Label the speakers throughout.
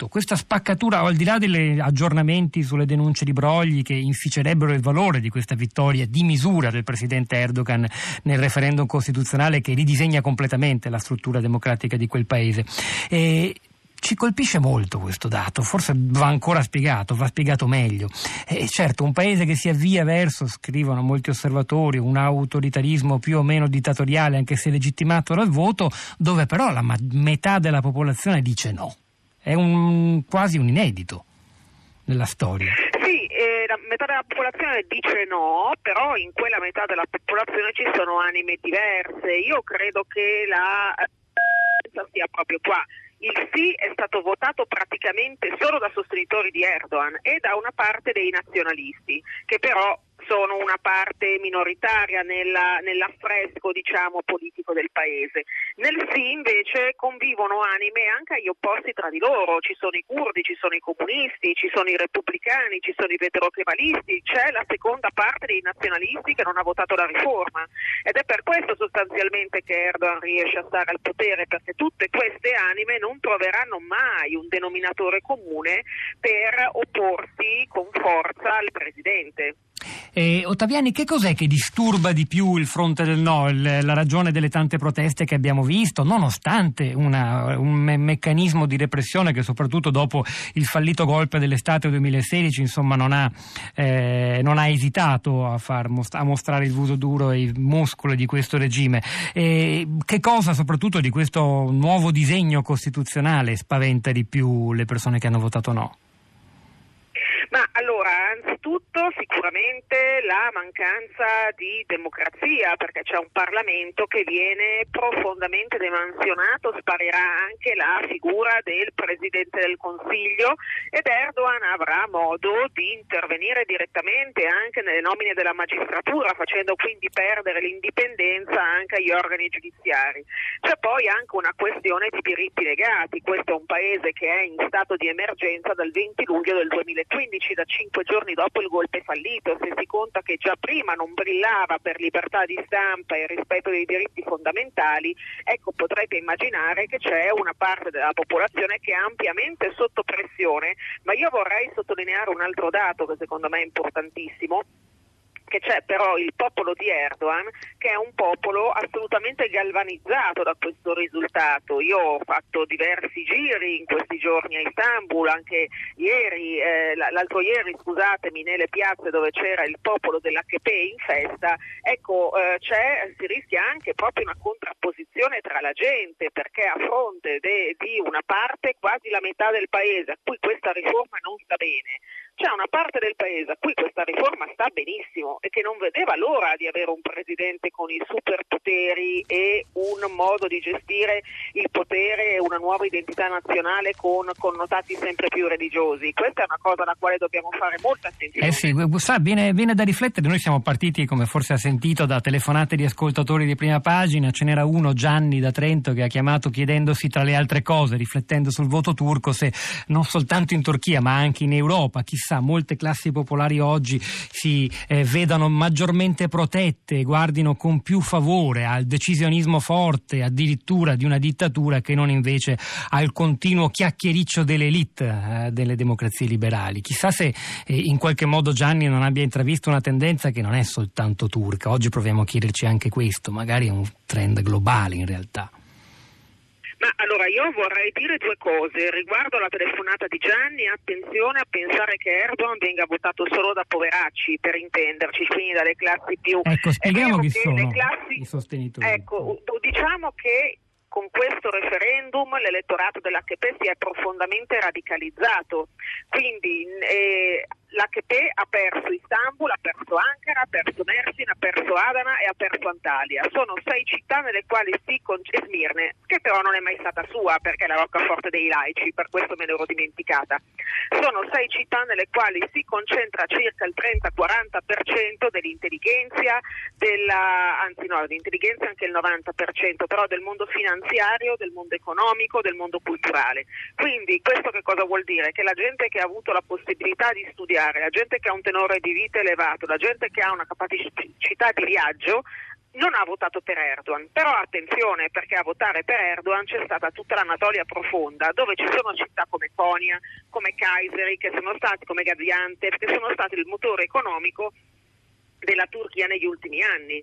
Speaker 1: fatto, questa spaccatura, al di là degli aggiornamenti sulle denunce di brogli che inficerebbero il valore di questa vittoria di misura del presidente Erdogan nel referendum costituzionale che ridisegna completamente la struttura democratica di quel paese. E ci colpisce molto questo dato, forse va ancora spiegato, va spiegato meglio. E certo, un paese che si avvia verso, scrivono molti osservatori, un autoritarismo più o meno dittatoriale, anche se legittimato dal voto, dove però la metà della popolazione dice no. È un, quasi un inedito nella storia.
Speaker 2: Sì, eh, la metà della popolazione dice no, però in quella metà della popolazione ci sono anime diverse. Io credo che la eh, sia proprio qua il sì è stato votato praticamente solo da sostenitori di Erdogan e da una parte dei nazionalisti, che però sono una parte minoritaria nella, nell'affresco diciamo, politico del paese. Nel sì invece convivono anime anche agli opposti tra di loro, ci sono i curdi, ci sono i comunisti, ci sono i repubblicani, ci sono i veterokevalisti, c'è la seconda parte dei nazionalisti che non ha votato la riforma ed è per questo sostanzialmente che Erdogan riesce a stare al potere perché tutte queste anime non troveranno mai un denominatore comune per opporsi con forza al presidente.
Speaker 1: Eh, Ottaviani, che cos'è che disturba di più il fronte del no, il, la ragione delle tante proteste che abbiamo visto, nonostante una, un me- meccanismo di repressione che soprattutto dopo il fallito golpe dell'estate 2016 insomma, non, ha, eh, non ha esitato a, far, a, mostrare il viso duro e i muscoli di questo regime? Eh, che cosa soprattutto di questo nuovo disegno costituzionale spaventa di più le persone che hanno votato no?
Speaker 2: Ma allora, anzitutto sicuramente la mancanza di democrazia, perché c'è un Parlamento che viene profondamente demansionato, sparirà anche la figura del Presidente del Consiglio ed Erdogan avrà modo di intervenire direttamente anche nelle nomine della magistratura, facendo quindi perdere l'indipendenza anche agli organi giudiziari. C'è poi anche una questione di diritti legati, questo è un paese che è in stato di emergenza dal 20 luglio del 2015 15 da 5 giorni dopo il golpe fallito, se si conta che già prima non brillava per libertà di stampa e rispetto dei diritti fondamentali, ecco potrete immaginare che c'è una parte della popolazione che è ampiamente sotto pressione, ma io vorrei sottolineare un altro dato che secondo me è importantissimo che c'è però il popolo di Erdogan che è un popolo assolutamente galvanizzato da questo risultato. Io ho fatto diversi giri in questi giorni a Istanbul, anche ieri, eh, l'altro ieri scusatemi, nelle piazze dove c'era il popolo dell'HP in festa, ecco eh, si rischia anche proprio una contrapposizione tra la gente perché a fronte de, di una parte, quasi la metà del paese a cui questa riforma non sta bene, c'è una parte del paese a cui questa riforma sta benissimo e che non vedeva l'ora di avere un presidente con i superpoteri e un modo di gestire il potere una nuova identità nazionale con connotati sempre più religiosi. Questa è una cosa alla quale dobbiamo fare molta attenzione.
Speaker 1: Eh sì, sa, viene, viene da riflettere, noi siamo partiti, come forse ha sentito, da telefonate di ascoltatori di prima pagina, ce n'era uno, Gianni da Trento, che ha chiamato chiedendosi tra le altre cose, riflettendo sul voto turco, se non soltanto in Turchia ma anche in Europa, chissà molte classi popolari oggi si eh, vedano maggiormente protette, guardino con più favore al decisionismo forte, addirittura di una dittatura che non invece al continuo chiacchiericcio dell'elite eh, delle democrazie liberali. Chissà se eh, in qualche modo Gianni non abbia intravisto una tendenza che non è soltanto turca. Oggi proviamo a chiederci anche questo, magari è un trend globale in realtà.
Speaker 2: Ma allora io vorrei dire due cose. Riguardo alla telefonata di Gianni, attenzione a pensare che Erdogan venga votato solo da poveracci, per intenderci, quindi dalle classi più...
Speaker 1: Ecco, spieghiamo chi sono classi... i sostenitori.
Speaker 2: Ecco, diciamo che con questo referendum l'elettorato dell'HP si è profondamente radicalizzato, quindi eh, l'HP ha perso Istanbul, ha perso Ankara, ha perso Mersin, ha perso Adana e ha perso Antalya. Sono sei città nelle quali si concentra Smirne, che però non è mai stata sua perché è la roccaforte dei laici, per questo me l'ero dimenticata. Sono sei città nelle quali si concentra circa il 30-40% dell'intelligenza, della, anzi no, dell'intelligenza anche il 90%, però del mondo finanziario, del mondo economico, del mondo culturale. Quindi questo che cosa vuol dire? Che la gente che ha avuto la possibilità di studiare, la gente che ha un tenore di vita elevato, la gente che ha una capacità di viaggio, non ha votato per Erdogan, però attenzione perché a votare per Erdogan c'è stata tutta l'Anatolia profonda, dove ci sono città come Konya, come Kayseri, che sono stati, come Gaziantep, che sono stati il motore economico della Turchia negli ultimi anni.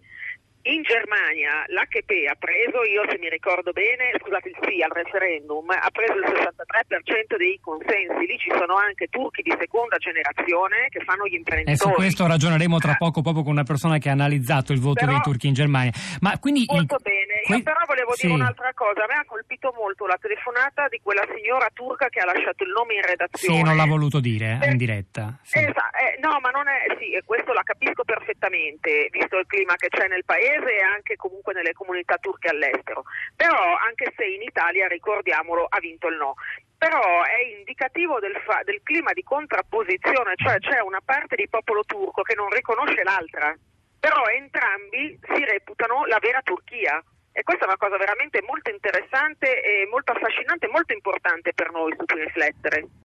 Speaker 2: In Germania l'HP ha preso, io se mi ricordo bene, scusate il sì al referendum, ha preso il 63% dei consensi, lì ci sono anche turchi di seconda generazione che fanno gli imprenditori.
Speaker 1: E su questo ragioneremo tra poco proprio con una persona che ha analizzato il voto
Speaker 2: Però,
Speaker 1: dei turchi in Germania. Ma quindi
Speaker 2: molto
Speaker 1: il...
Speaker 2: bene, io però volevo
Speaker 1: sì.
Speaker 2: dire un'altra cosa, a me ha colpito molto la telefonata di quella signora turca che ha lasciato il nome in redazione.
Speaker 1: Sì, non l'ha voluto dire eh,
Speaker 2: Eh,
Speaker 1: in diretta. Sì.
Speaker 2: Esa- eh, no, ma non è, sì, e questo la capisco perfettamente, visto il clima che c'è nel paese e anche comunque nelle comunità turche all'estero. Però, anche se in Italia, ricordiamolo, ha vinto il no. Però è indicativo del, fa- del clima di contrapposizione, cioè c'è una parte di popolo turco che non riconosce l'altra, però entrambi si reputano la vera Turchia. E questa è una cosa veramente molto interessante e molto affascinante e molto importante per noi su cui riflettere.